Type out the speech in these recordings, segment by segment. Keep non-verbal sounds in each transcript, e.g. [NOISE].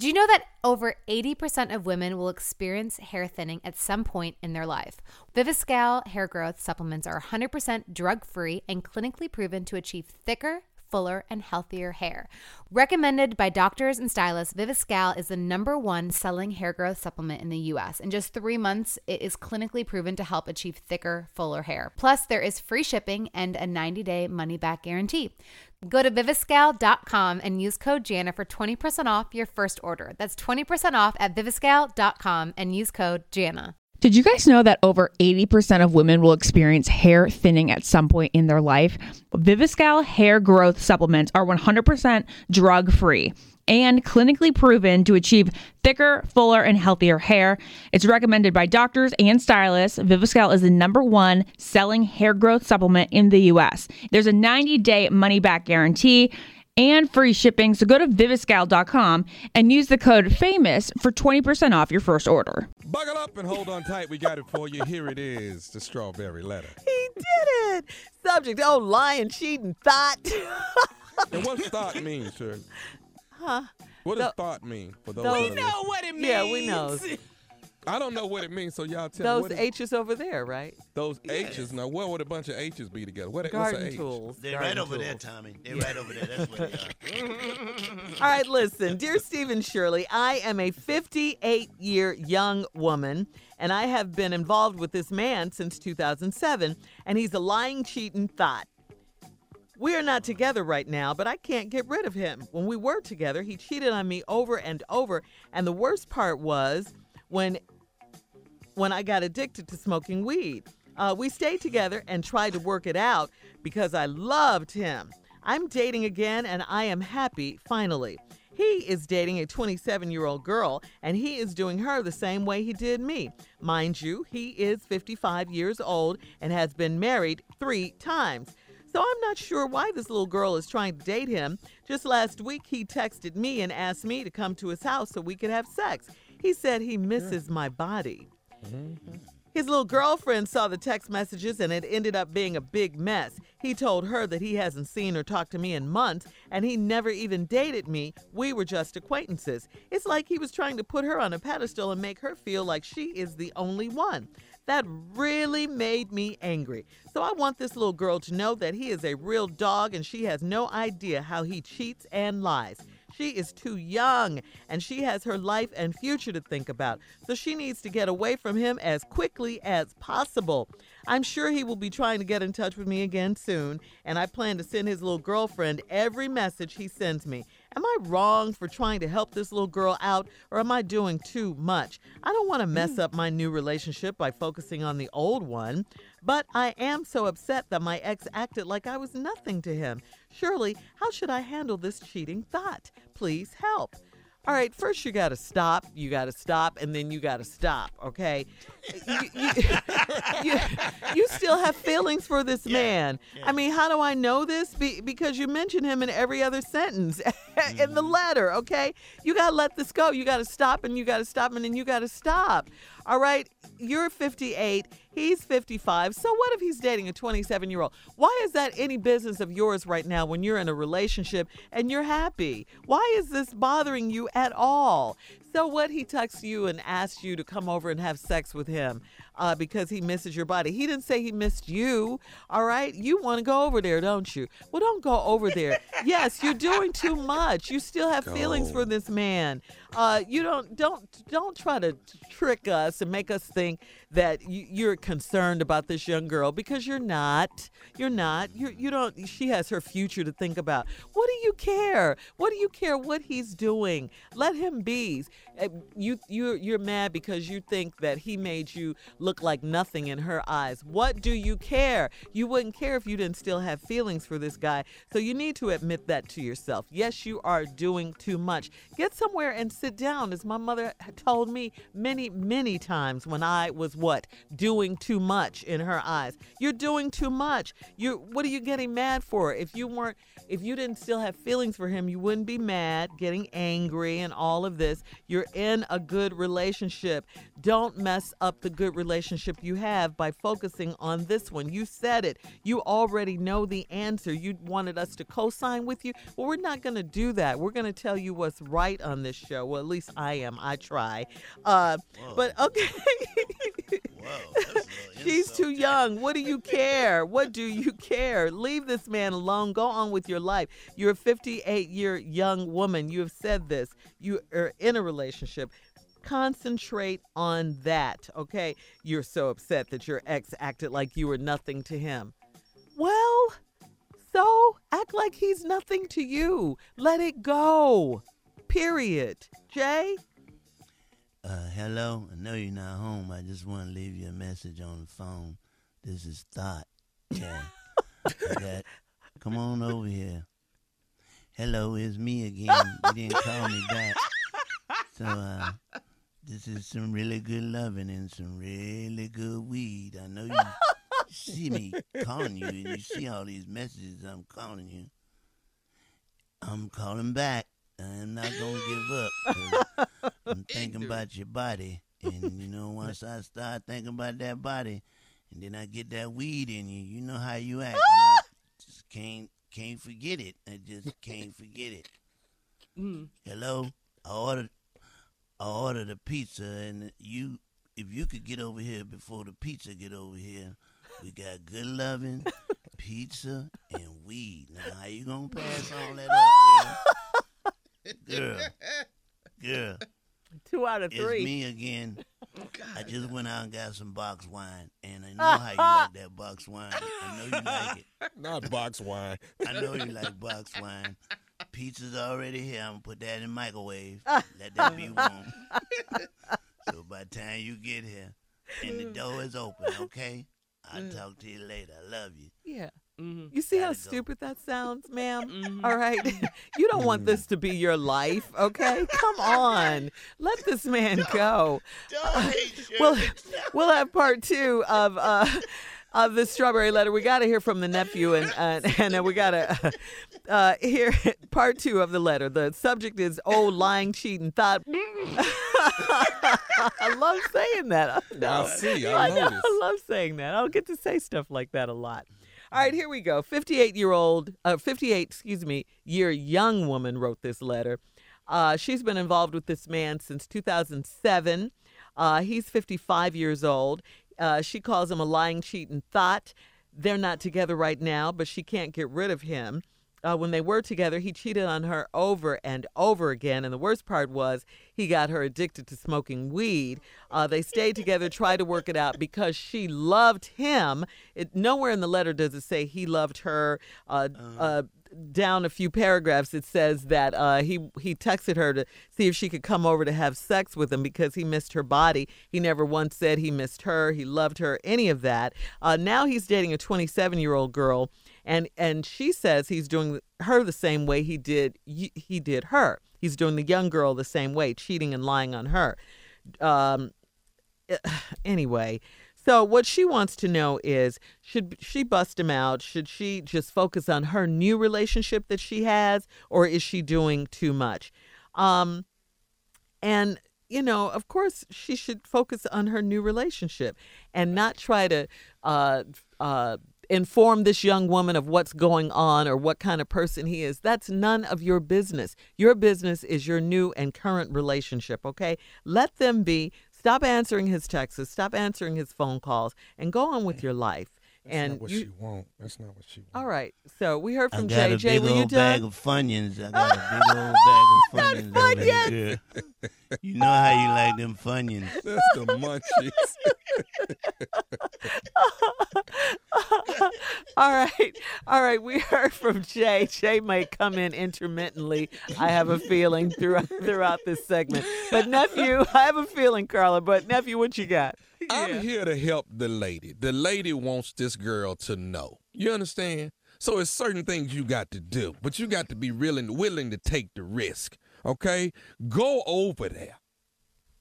Do you know that over 80% of women will experience hair thinning at some point in their life? Viviscal hair growth supplements are 100% drug free and clinically proven to achieve thicker, fuller, and healthier hair. Recommended by doctors and stylists, Viviscal is the number one selling hair growth supplement in the US. In just three months, it is clinically proven to help achieve thicker, fuller hair. Plus, there is free shipping and a 90 day money back guarantee. Go to viviscal.com and use code Jana for 20% off your first order. That's 20% off at viviscal.com and use code Jana. Did you guys know that over 80% of women will experience hair thinning at some point in their life? Viviscal hair growth supplements are 100% drug free and clinically proven to achieve thicker, fuller, and healthier hair. It's recommended by doctors and stylists. Viviscal is the number one selling hair growth supplement in the US. There's a 90 day money back guarantee and free shipping. So go to viviscal.com and use the code FAMOUS for 20% off your first order. Buckle up and hold on tight. We got it for you. Here it is the strawberry letter. He did it. Subject, oh, lying, cheating, thot. And what's thot mean, sir? huh? What does Tho- thot mean for those? those- We know what it means. Yeah, we know. [LAUGHS] I don't know what it means, so y'all tell Those me. What is, H's over there, right? those H's. Now, where would a bunch of H's be together? What, what's a Garden H? tools. They're garden right over there. Tommy. They're right over there. That's where they are. [LAUGHS] All right, listen, dear Steve and Shirley, I am a 58 year young woman, and I have been involved with this man since 2007, and he's a lying, cheating thot. We are not together right now, but I can't get rid of him. When we were together, he cheated on me over and over, and the worst part was when when I got addicted to smoking weed. Uh, we stayed together and tried to work it out because I loved him. I'm dating again and I am happy finally. He is dating a 27 year old girl and he is doing her the same way he did me. Mind you, he is 55 years old and has been married three times. So I'm not sure why this little girl is trying to date him. Just last week, he texted me and asked me to come to his house so we could have sex. He said he misses my body. His little girlfriend saw the text messages and it ended up being a big mess. He told her that he hasn't seen or talked to me in months and he never even dated me. We were just acquaintances. It's like he was trying to put her on a pedestal and make her feel like she is the only one. That really made me angry. So I want this little girl to know that he is a real dog and she has no idea how he cheats and lies. She is too young and she has her life and future to think about. So she needs to get away from him as quickly as possible. I'm sure he will be trying to get in touch with me again soon, and I plan to send his little girlfriend every message he sends me. Am I wrong for trying to help this little girl out, or am I doing too much? I don't want to mess mm. up my new relationship by focusing on the old one, but I am so upset that my ex acted like I was nothing to him. Shirley, how should I handle this cheating thot? Please help. All right, first you got to stop, you got to stop, and then you got to stop, okay? You, you, [LAUGHS] you, you still have feelings for this man. I mean, how do I know this? Be, because you mention him in every other sentence [LAUGHS] in the mm-hmm. letter, okay? You got to let this go. You got to stop, and you got to stop, and then you got to stop. All right, you're 58, he's 55. So what if he's dating a 27 year old? Why is that any business of yours right now when you're in a relationship and you're happy? Why is this bothering you at all? So what he texts you and asks you to come over and have sex with him uh, because he misses your body. He didn't say he missed you. All right, you want to go over there, don't you? Well, don't go over there. [LAUGHS] yes, you're doing too much. You still have feelings for this man. Uh, you don't don't don't try to trick us and make us think that you, you're concerned about this young girl because you're not. You're not. You you don't. She has her future to think about. What do you care? What do you care what he's doing? Let him be. Uh, You you you're mad because you think that he made you look like nothing in her eyes. What do you care? You wouldn't care if you didn't still have feelings for this guy. So you need to admit that to yourself. Yes, you are doing too much. Get somewhere and sit down, as my mother told me many many times when I was what doing too much in her eyes. You're doing too much. You what are you getting mad for? If you weren't if you didn't still have feelings for him, you wouldn't be mad, getting angry and all of this. You're in a good relationship. Don't mess up the good relationship you have by focusing on this one. You said it. You already know the answer. You wanted us to co sign with you. Well, we're not going to do that. We're going to tell you what's right on this show. Well, at least I am. I try. Uh, but okay. Whoa, that's a little [LAUGHS] She's too young. What do you care? What do you care? Leave this man alone. Go on with your life. You're a 58 year young woman. You have said this. You are in a relationship. Concentrate on that, okay? You're so upset that your ex acted like you were nothing to him. Well, so act like he's nothing to you. Let it go. Period. Jay? Uh, hello. I know you're not home. I just want to leave you a message on the phone. This is Thot. Yeah. [LAUGHS] Got, come on over here. Hello, it's me again. You didn't call me back. So, uh, this is some really good loving and some really good weed. I know you see me calling you and you see all these messages I'm calling you. I'm calling back. I'm not going to give up. I'm thinking about your body. And, you know, once I start thinking about that body, and then I get that weed in you, you know how you act. I just can't, can't forget it. I just can't forget it. Mm. Hello? I ordered, I ordered a pizza, and you, if you could get over here before the pizza get over here, we got good loving, pizza, and weed. Now, how you gonna pass all that up, girl? [LAUGHS] Girl, girl, Two out of three. it's me again. I just went out and got some box wine, and I know how you [LAUGHS] like that box wine. I know you like it. [LAUGHS] Not box wine. [LAUGHS] I know you like box wine. Pizza's already here. I'm gonna put that in the microwave. Let that be warm. so by the time you get here and the mm. door is open, okay? I'll mm. talk to you later. I love you. Yeah. You see how Gotta go. stupid that sounds, madam All right. [LAUGHS] you don't want this to be your life, okay? Come on. Let this man [LAUGHS] go. [LAUGHS] We'll, we'll have part two of uh, of the strawberry letter. We got to hear from the nephew, and uh, and then we got to uh, hear part two of the letter. The subject is "Oh, lying, cheating, thot." I love saying that. I see. I I know. I love saying that. I don't get to say stuff like that a lot. All right, here we go. 58 year old, uh, 58, excuse me, year young woman wrote this letter. Uh, she's been involved with this man since 2007. Uh, he's 55 years old. Uh, she calls him a lying, cheating thot. They're not together right now, but she can't get rid of him. Uh, when they were together, he cheated on her over and over again. And the worst part was he got her addicted to smoking weed. Uh, they stayed together, tried to work it out because she loved him. It, nowhere in the letter does it say he loved her. Uh, uh, down a few paragraphs, it says that uh, he he texted her to see if she could come over to have sex with him because he missed her body. He never once said he missed her, he loved her, any of that. Uh, now he's dating a 27 year old girl, and and she says he's doing her the same way he did he did her. He's doing the young girl the same way, cheating and lying on her. Um, [SIGHS] anyway, so what she wants to know is should she bust him out? Should she just focus on her new relationship that she has or is she doing too much? Um and you know, of course she should focus on her new relationship and not try to uh uh inform this young woman of what's going on or what kind of person he is. That's none of your business. Your business is your new and current relationship, okay? Let them be. Stop answering his texts, stop answering his phone calls, and go on with your life. That's and not what you, she want. That's not what she want. all right. So we heard I from got a JJ. big Were you old bag of Funyuns. I got a [LAUGHS] big old bag of Funyuns over here. girl. You know how you like them Funyuns. [LAUGHS] That's the munchies. [LAUGHS] All right. All right. We heard from Jay. Jay may come in intermittently, I have a feeling, throughout, throughout this segment. But, nephew, I have a feeling, Carla, but, nephew, what you got? I'm here to help the lady. The lady wants this girl to know. You understand? So it's certain things you got to do, but you got to be willing willing to take the risk. Okay? Go over there.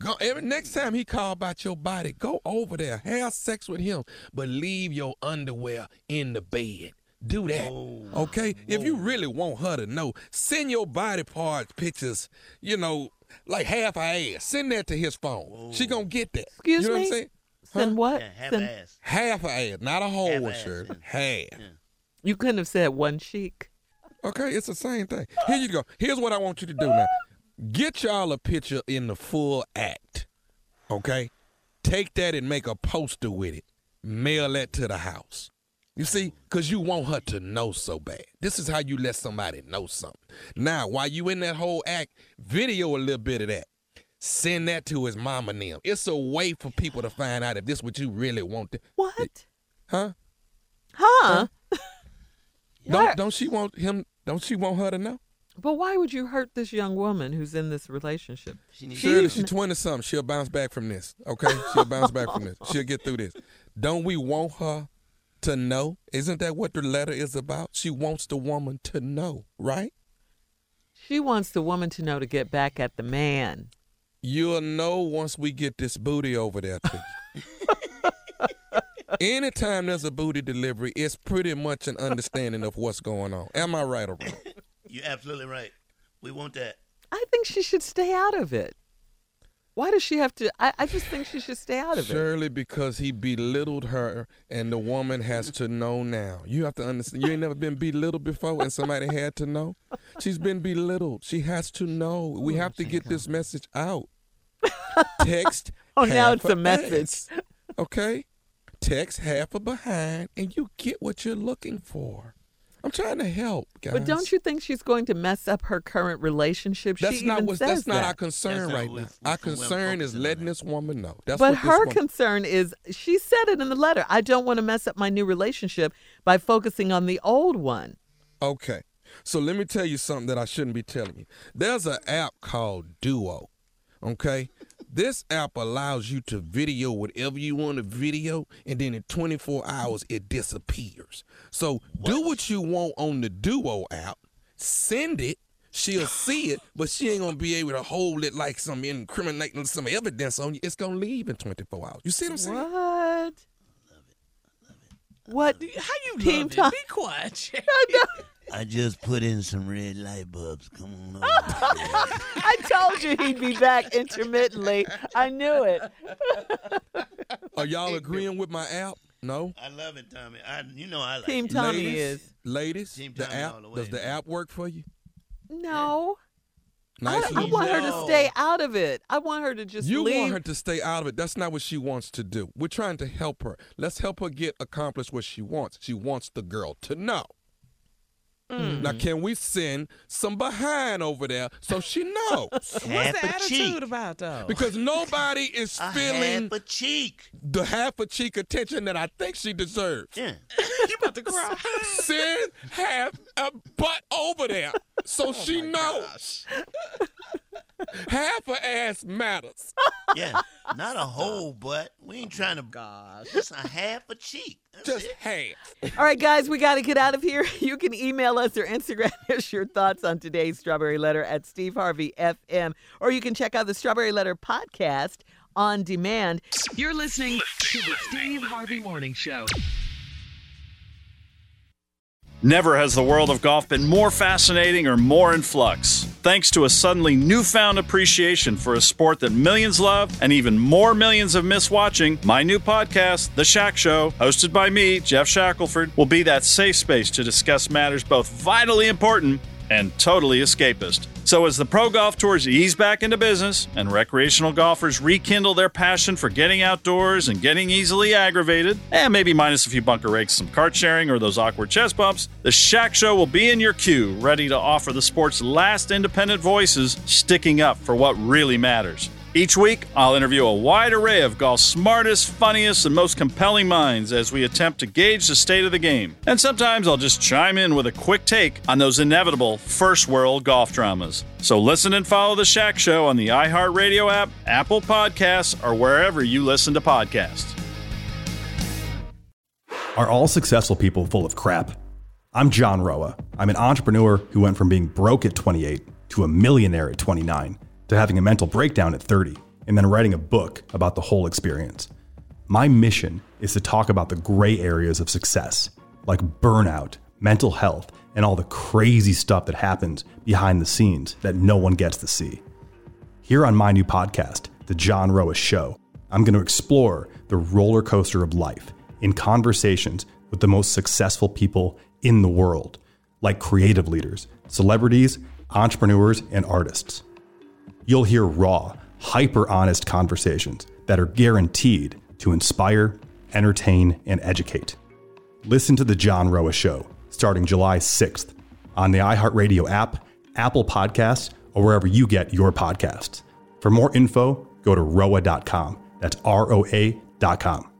Go every next time he call about your body, go over there, have sex with him, but leave your underwear in the bed. do that. Okay? If you really want her to know, send your body parts pictures, you know, like half her ass. Send that to his phone. She gonna get that. Excuse you know me? What I'm saying? Send what? Yeah, half Send- ass. Half ass, not a whole Half one, ass, yeah. Half. You couldn't have said one cheek. Okay, it's the same thing. Here you go. Here's what I want you to do now. Get y'all a picture in the full act. Okay? Take that and make a poster with it. Mail that to the house. You see? Because you want her to know so bad. This is how you let somebody know something. Now, while you in that whole act, video a little bit of that. Send that to his mama and them. It's a way for people to find out if this what you really want. To, What? huh? Huh? [LAUGHS] Don't don't she want him? Don't she want her to know? But why would you hurt this young woman who's in this relationship? She needs Shirley, She's she's 20 something. She'll bounce back from this. Okay? She'll bounce back from this. She'll get through this. Don't we want her to know? Isn't that what the letter is about? She wants the woman to know, right? She wants the woman to know to get back at the man. You'll know once we get this booty over there to you. [LAUGHS] Anytime there's a booty delivery, it's pretty much an understanding of what's going on. Am I right or wrong? You're absolutely right. We want that. I think she should stay out of it. Why does she have to? I, I just think she should stay out of it. Shirley because he belittled her and the woman has to know now. You have to understand. You ain't never been belittled before and somebody had to know. She's been belittled. She has to know. We have to get this message out. [LAUGHS] Text. Oh, now it's a a message. ass, Okay? Text half a behind and you get what you're looking for. I'm trying to help, guys. But don't you think she's going to mess up her current relationship? That's she not even what's says that's not that. our concern That's right what now. we- Our concern is letting this woman know. That's But what her woman- concern is she said it in the letter. I don't want to mess up my new relationship by focusing on the old one. Okay. So let me tell you something that I shouldn't be telling you. There's an app called Duo. Okay? This app allows you to video whatever you want to video, and then in 24 hours it disappears. So do what you want on the Duo app, send it, she'll [SIGHS] see it, but she ain't gonna be able to hold it like some incriminating some evidence on you. It's gonna leave in 24 hours. You see what I'm saying? What? What? How you Team loved it? Tom- Be quiet. [LAUGHS] Shay. I just put in some red light bulbs. Come on over. [LAUGHS] I told you he'd be back intermittently. I knew it. [LAUGHS] Are y'all agreeing with my app? No? I love it, Tommy. I, you know I like it. Team it. Tommy Ladies? is. Ladies, Team the Tommy app, all the way, does the man. app work for you? No. I, I want her to stay out of it. I want her to just You leave. want her to stay out of it. That's not what she wants to do. We're trying to help her. Let's help her get accomplished what she wants. She wants the girl to know. Mm. Now, can we send some behind over there so she knows? [LAUGHS] What's Half the a attitude cheek. about though? because nobody is A feeling half a cheek. the half a cheek attention that I think she deserves. Yeah. [LAUGHS] you about to cry. Send half a butt over there so she knows. half a ass matters. Yeah. Not a whole butt. We ain't trying to. Gosh. Just a half a cheek. That's Just it. half. All right, guys, we got to get out of here. [LAUGHS] You can email us or Instagram [LAUGHS] us your thoughts on today's Strawberry Letter at Steve Harvey FM, or you can check out the Strawberry Letter podcast on demand. You're listening to the Steve Harvey Morning Show. Never has the world of golf been more fascinating or more in flux. Thanks to a suddenly newfound appreciation for a sport that millions love and even more millions have missed watching, my new podcast, The Shack Show, hosted by me, Geoff Shackelford, will be that safe space to discuss matters both vitally important and totally escapist. So, as the pro golf tours ease back into business and recreational golfers rekindle their passion for getting outdoors and getting easily aggravated, and maybe minus a few bunker rakes, some cart sharing, or those awkward chest bumps, the Shack Show will be in your queue, ready to offer the sport's last independent voices sticking up for what really matters. Each week, I'll interview a wide array of golf's smartest, funniest, and most compelling minds as we attempt to gauge the state of the game. And sometimes I'll just chime in with a quick take on those inevitable first world golf dramas. So listen and follow The Shack Show on the iHeartRadio app, Apple Podcasts, or wherever you listen to podcasts. Are all successful people full of crap? I'm John Roa. I'm an entrepreneur who went from being broke at 28 to a millionaire at 29 to having a mental breakdown at 30 and then writing a book about the whole experience. My mission is to talk about the gray areas of success, like burnout, mental health, and all the crazy stuff that happens behind the scenes that no one gets to see. Here on my new podcast, The John Roa Show, I'm going to explore the roller coaster of life in conversations with the most successful people in the world, like creative leaders, celebrities, entrepreneurs, and artists. You'll hear raw, hyper honest conversations that are guaranteed to inspire, entertain, and educate. Listen to The John Roa Show starting July 6th on the iHeartRadio app, Apple Podcasts, or wherever you get your podcasts. For more info, go to roa.com. That's R O A.com.